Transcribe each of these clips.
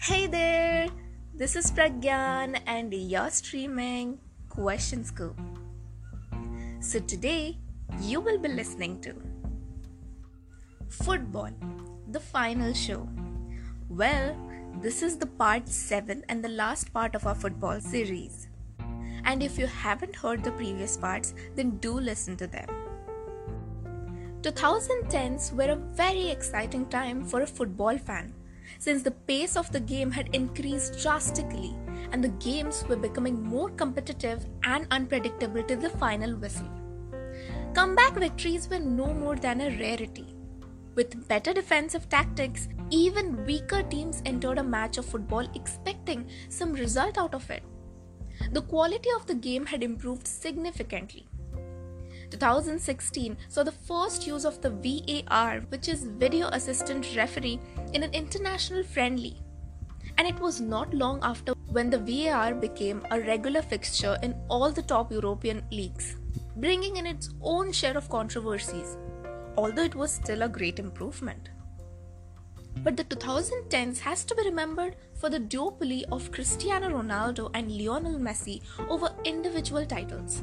Hey there, this is Pragyan and you're streaming Question Scoop. So today you will be listening to Football, the final show. Well, this is the part 7 and the last part of our football series. And if you haven't heard the previous parts, then do listen to them. 2010s were a very exciting time for a football fan since the pace of the game had increased drastically and the games were becoming more competitive and unpredictable to the final whistle. Comeback victories were no more than a rarity. With better defensive tactics, even weaker teams entered a match of football expecting some result out of it. The quality of the game had improved significantly. 2016 saw the first use of the VAR, which is Video Assistant Referee, in an international friendly. And it was not long after when the VAR became a regular fixture in all the top European leagues, bringing in its own share of controversies, although it was still a great improvement. But the 2010s has to be remembered for the duopoly of Cristiano Ronaldo and Lionel Messi over individual titles.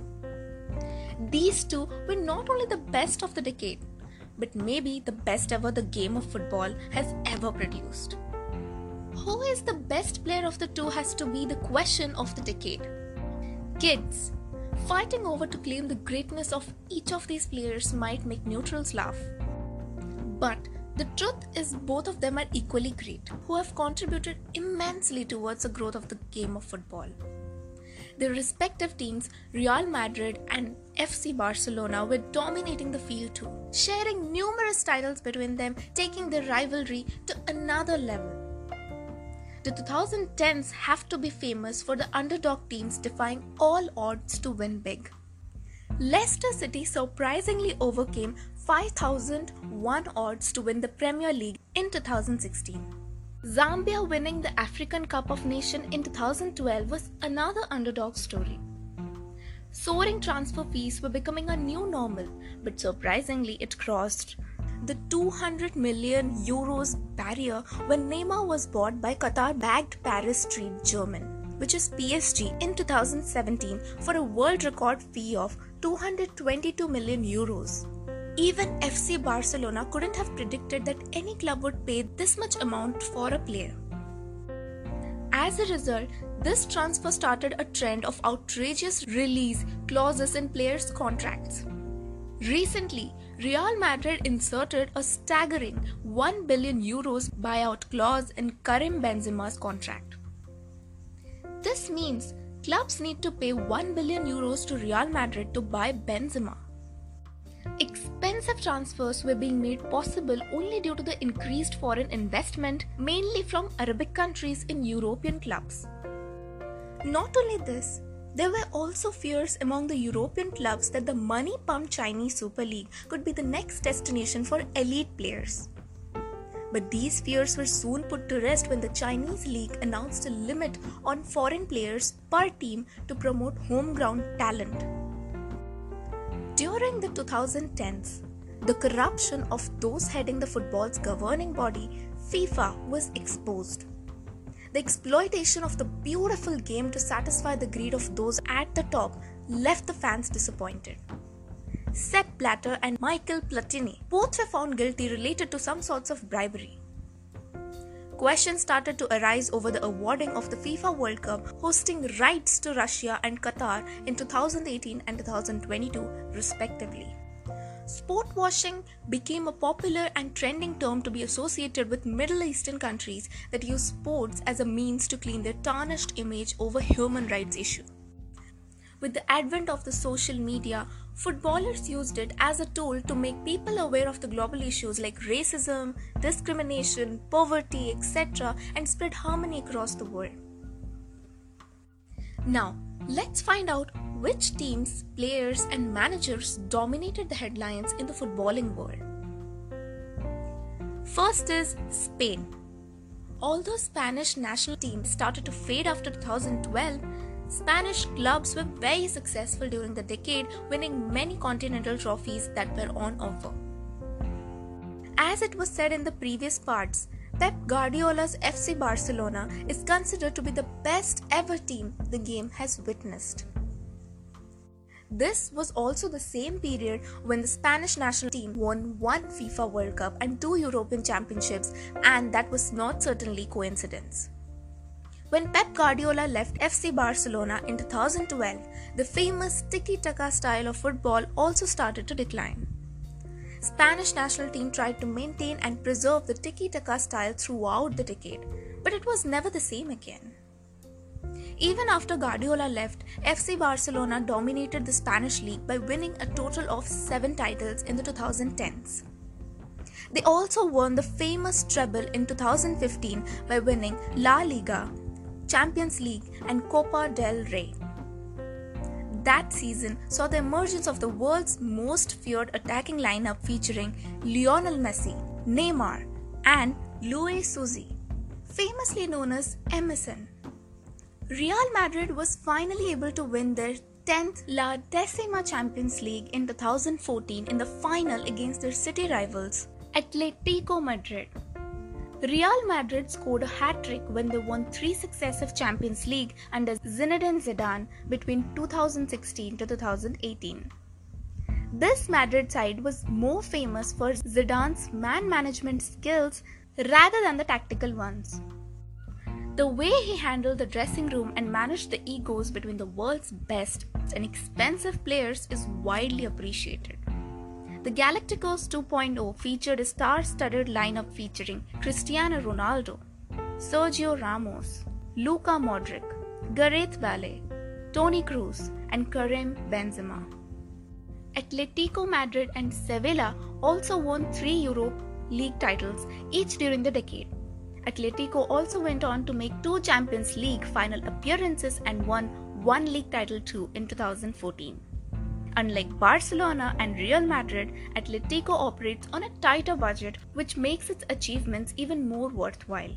These two were not only the best of the decade, but maybe the best ever the game of football has ever produced. Who is the best player of the two has to be the question of the decade. Kids, fighting over to claim the greatness of each of these players might make neutrals laugh. But the truth is, both of them are equally great, who have contributed immensely towards the growth of the game of football. Their respective teams, Real Madrid and FC Barcelona, were dominating the field too, sharing numerous titles between them, taking their rivalry to another level. The 2010s have to be famous for the underdog teams defying all odds to win big. Leicester City surprisingly overcame 5001 odds to win the Premier League in 2016. Zambia winning the African Cup of Nations in 2012 was another underdog story. Soaring transfer fees were becoming a new normal, but surprisingly, it crossed the 200 million euros barrier when Neymar was bought by Qatar backed Paris Saint Germain, which is PSG, in 2017 for a world record fee of 222 million euros. Even FC Barcelona couldn't have predicted that any club would pay this much amount for a player. As a result, this transfer started a trend of outrageous release clauses in players' contracts. Recently, Real Madrid inserted a staggering 1 billion euros buyout clause in Karim Benzema's contract. This means clubs need to pay 1 billion euros to Real Madrid to buy Benzema. Expensive transfers were being made possible only due to the increased foreign investment, mainly from Arabic countries in European clubs. Not only this, there were also fears among the European clubs that the money pumped Chinese Super League could be the next destination for elite players. But these fears were soon put to rest when the Chinese league announced a limit on foreign players per team to promote homegrown talent. During the 2010s, the corruption of those heading the football's governing body, FIFA, was exposed. The exploitation of the beautiful game to satisfy the greed of those at the top left the fans disappointed. Sepp Blatter and Michael Platini both were found guilty related to some sorts of bribery. Questions started to arise over the awarding of the FIFA World Cup hosting rights to Russia and Qatar in 2018 and 2022, respectively. Sport washing became a popular and trending term to be associated with Middle Eastern countries that use sports as a means to clean their tarnished image over human rights issues. With the advent of the social media, footballers used it as a tool to make people aware of the global issues like racism, discrimination, poverty, etc., and spread harmony across the world. Now, let's find out which teams, players, and managers dominated the headlines in the footballing world. First is Spain. Although Spanish national team started to fade after 2012, Spanish clubs were very successful during the decade, winning many continental trophies that were on offer. As it was said in the previous parts, Pep Guardiola's FC Barcelona is considered to be the best ever team the game has witnessed. This was also the same period when the Spanish national team won one FIFA World Cup and two European Championships, and that was not certainly coincidence. When Pep Guardiola left FC Barcelona in 2012, the famous tiki-taka style of football also started to decline. Spanish national team tried to maintain and preserve the tiki-taka style throughout the decade, but it was never the same again. Even after Guardiola left, FC Barcelona dominated the Spanish league by winning a total of 7 titles in the 2010s. They also won the famous treble in 2015 by winning La Liga, Champions League, and Copa del Rey. That season saw the emergence of the world's most feared attacking lineup featuring Lionel Messi, Neymar, and Luis Suarez, famously known as MSN. Real Madrid was finally able to win their 10th La Decima Champions League in 2014 in the final against their city rivals, Atletico Madrid. Real Madrid scored a hat trick when they won three successive Champions League under Zinedine Zidane between 2016 to 2018. This Madrid side was more famous for Zidane's man management skills rather than the tactical ones. The way he handled the dressing room and managed the egos between the world's best and expensive players is widely appreciated. The Galacticos 2.0 featured a star studded lineup featuring Cristiano Ronaldo, Sergio Ramos, Luka Modric, Gareth Bale, Toni Kroos, and Karim Benzema. Atletico Madrid and Sevilla also won three Europe League titles each during the decade. Atletico also went on to make two Champions League final appearances and won one league title too in 2014. Unlike Barcelona and Real Madrid, Atletico operates on a tighter budget, which makes its achievements even more worthwhile.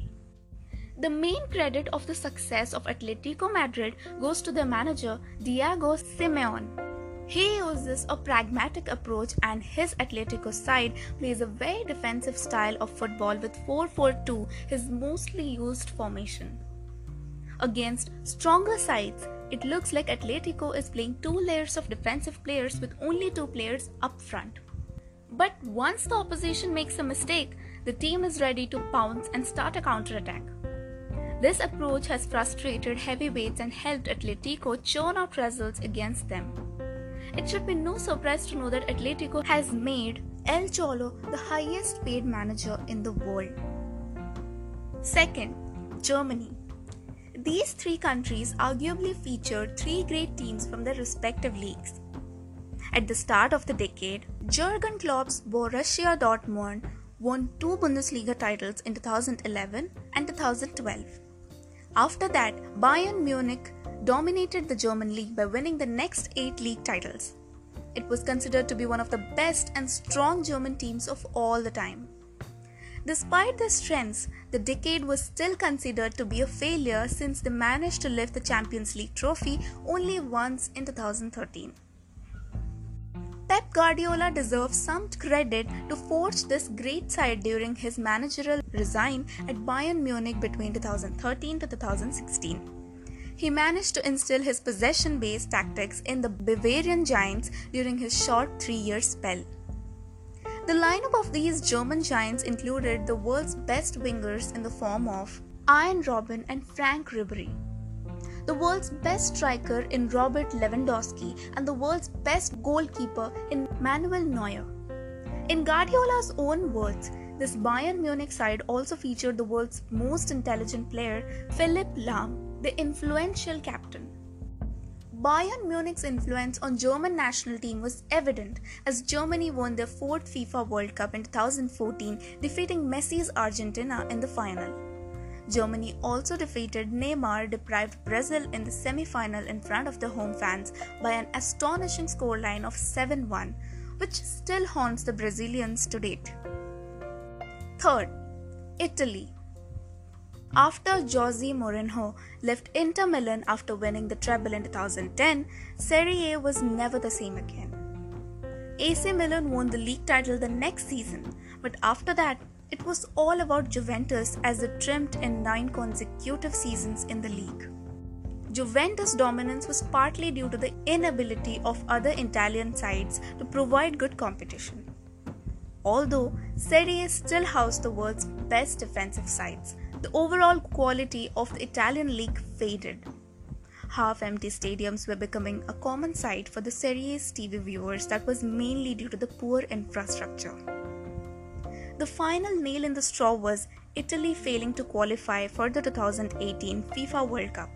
The main credit of the success of Atletico Madrid goes to their manager Diego Simeone. He uses a pragmatic approach and his Atletico side plays a very defensive style of football with 4-4-2, his mostly used formation. Against stronger sides, it looks like Atletico is playing two layers of defensive players with only two players up front. But once the opposition makes a mistake, the team is ready to pounce and start a counter-attack. This approach has frustrated heavyweights and helped Atletico churn out results against them. It should be no surprise to know that Atletico has made El Cholo the highest paid manager in the world. Second, Germany. These three countries arguably featured three great teams from their respective leagues. At the start of the decade, Jurgen Klopp's Borussia Dortmund won two Bundesliga titles in 2011 and 2012. After that, Bayern Munich dominated the German league by winning the next eight league titles. It was considered to be one of the best and strong German teams of all the time. Despite their strengths, the decade was still considered to be a failure since they managed to lift the Champions League trophy only once in 2013. Pep Guardiola deserves some credit to forge this great side during his managerial reign at Bayern Munich between 2013 to 2016. He managed to instill his possession based tactics in the Bavarian Giants during his short three year spell. The lineup of these German giants included the world's best wingers in the form of Arjen Robben and Franck Ribery, the world's best striker in Robert Lewandowski, and the world's best goalkeeper in Manuel Neuer. In Guardiola's own words, this Bayern Munich side also featured the world's most intelligent player, Philipp Lahm, the influential captain. Bayern Munich's influence on German national team was evident as Germany won their fourth FIFA World Cup in 2014, defeating Messi's Argentina in the final. Germany also defeated Neymar deprived Brazil in the semi-final in front of the home fans by an astonishing scoreline of 7-1, which still haunts the Brazilians to date. Third, Italy. After Jose Mourinho left Inter Milan after winning the treble in 2010, Serie A was never the same again. AC Milan won the league title the next season, but after that, it was all about Juventus as it trimmed in nine consecutive seasons in the league. Juventus' dominance was partly due to the inability of other Italian sides to provide good competition. Although Serie A still housed the world's best defensive sides, the overall quality of the Italian league faded. Half empty stadiums were becoming a common sight for the Serie A's TV viewers that was mainly due to the poor infrastructure. The final nail in the straw was Italy failing to qualify for the 2018 FIFA World Cup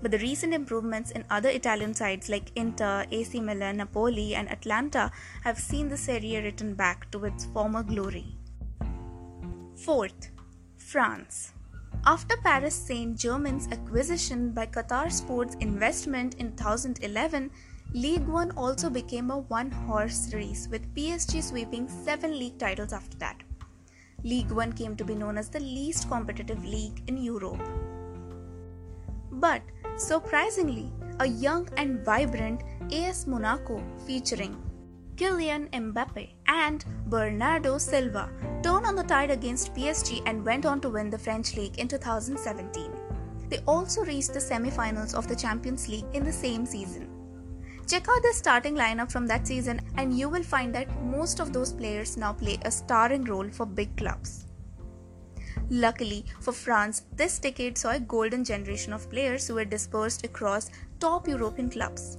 but the recent improvements in other Italian sides like Inter, AC Milan, Napoli, and Atalanta have seen the Serie A return back to its former glory. Fourth, France. After Paris Saint Germain's acquisition by Qatar Sports Investment in 2011, Ligue 1 also became a one horse race with PSG sweeping seven league titles after that. Ligue 1 came to be known as the least competitive league in Europe. But Surprisingly, a young and vibrant AS Monaco featuring Kylian Mbappe and Bernardo Silva turned on the tide against PSG and went on to win the French league in 2017. They also reached the semi-finals of the Champions League in the same season. Check out the starting lineup from that season and you will find that most of those players now play a starring role for big clubs. Luckily for France, this decade saw a golden generation of players who were dispersed across top European clubs.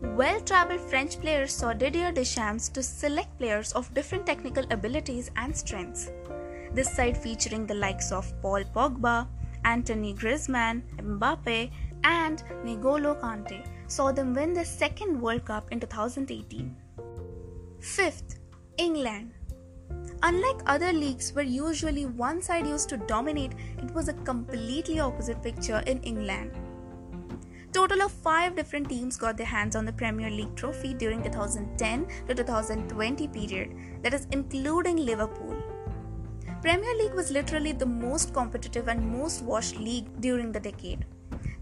Well traveled French players saw Didier Deschamps to select players of different technical abilities and strengths. This side featuring the likes of Paul Pogba, Anthony Griezmann, Mbappe, and N'Golo Kante saw them win the second World Cup in 2018. Fifth, England. Unlike other leagues where usually one side used to dominate, it was a completely opposite picture in England. Total of 5 different teams got their hands on the Premier League trophy during 2010 to 2020 period, that is including Liverpool. Premier League was literally the most competitive and most watched league during the decade.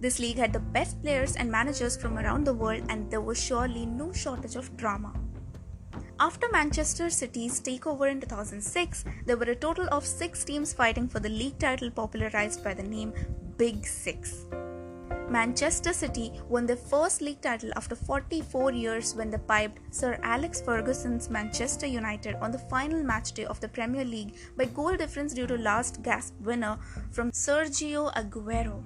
This league had the best players and managers from around the world and there was surely no shortage of drama. After Manchester City's takeover in 2006, there were a total of six teams fighting for the league title popularized by the name Big Six. Manchester City won their first league title after 44 years when they piped Sir Alex Ferguson's Manchester United on the final match day of the Premier League by goal difference due to last gasp winner from Sergio Aguero.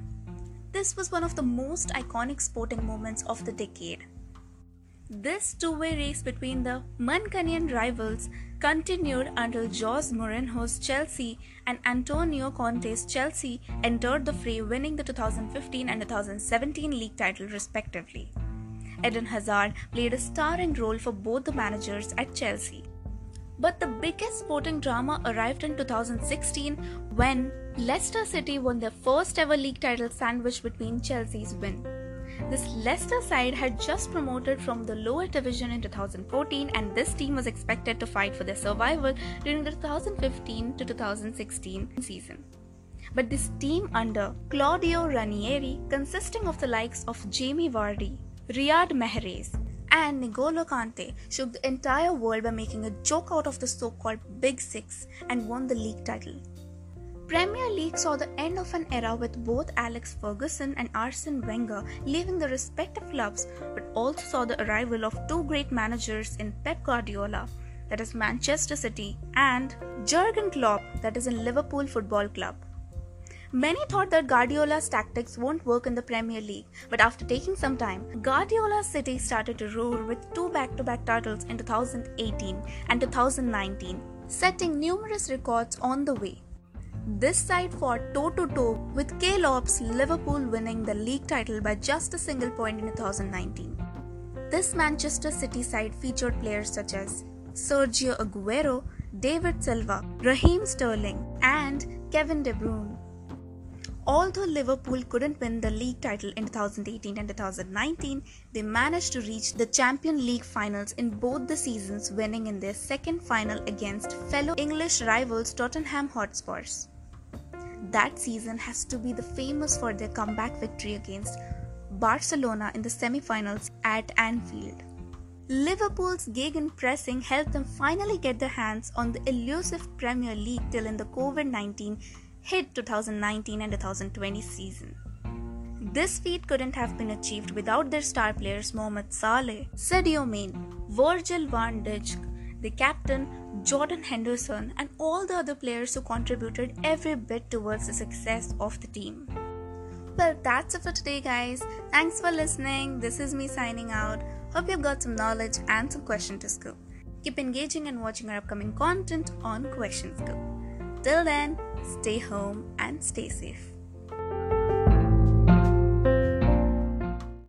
This was one of the most iconic sporting moments of the decade. This two-way race between the Mancunian rivals continued until Jose Mourinho's Chelsea and Antonio Conte's Chelsea entered the fray winning the 2015 and 2017 league title respectively. Eden Hazard played a starring role for both the managers at Chelsea. But the biggest sporting drama arrived in 2016 when Leicester City won their first ever league title sandwiched between Chelsea's win. This Leicester side had just promoted from the lower division in 2014 and this team was expected to fight for their survival during the 2015 to 2016 season. But this team under Claudio Ranieri, consisting of the likes of Jamie Vardy, Riyad Mahrez, and N'Golo Kante, shook the entire world by making a joke out of the so called Big Six and won the league title. Premier League saw the end of an era with both Alex Ferguson and Arsene Wenger leaving their respective clubs, but also saw the arrival of two great managers in Pep Guardiola, that is Manchester City, and Jurgen Klopp, that is in Liverpool Football Club. Many thought that Guardiola's tactics won't work in the Premier League, but after taking some time, Guardiola's City started to roar with two back to back titles in 2018 and 2019, setting numerous records on the way. This side fought toe to toe with Klopp's Liverpool winning the league title by just a single point in 2019. This Manchester City side featured players such as Sergio Aguero, David Silva, Raheem Sterling, and Kevin De Bruyne. Although Liverpool couldn't win the league title in 2018 and 2019, they managed to reach the Champions League finals in both the seasons, winning in their second final against fellow English rivals Tottenham Hotspurs that season has to be the famous for their comeback victory against Barcelona in the semi-finals at Anfield. Liverpool's gegenpressing helped them finally get their hands on the elusive Premier League till in the COVID 19 hit 2019 and 2020 season. This feat couldn't have been achieved without their star players Mohamed Salah, Sadio Mane, Virgil van Dijk, the captain Jordan Henderson, and all the other players who contributed every bit towards the success of the team. Well, that's it for today, guys. Thanks for listening. This is me signing out. Hope you've got some knowledge and some question to scoop. Keep engaging and watching our upcoming content on Question Scoop. Till then, stay home and stay safe.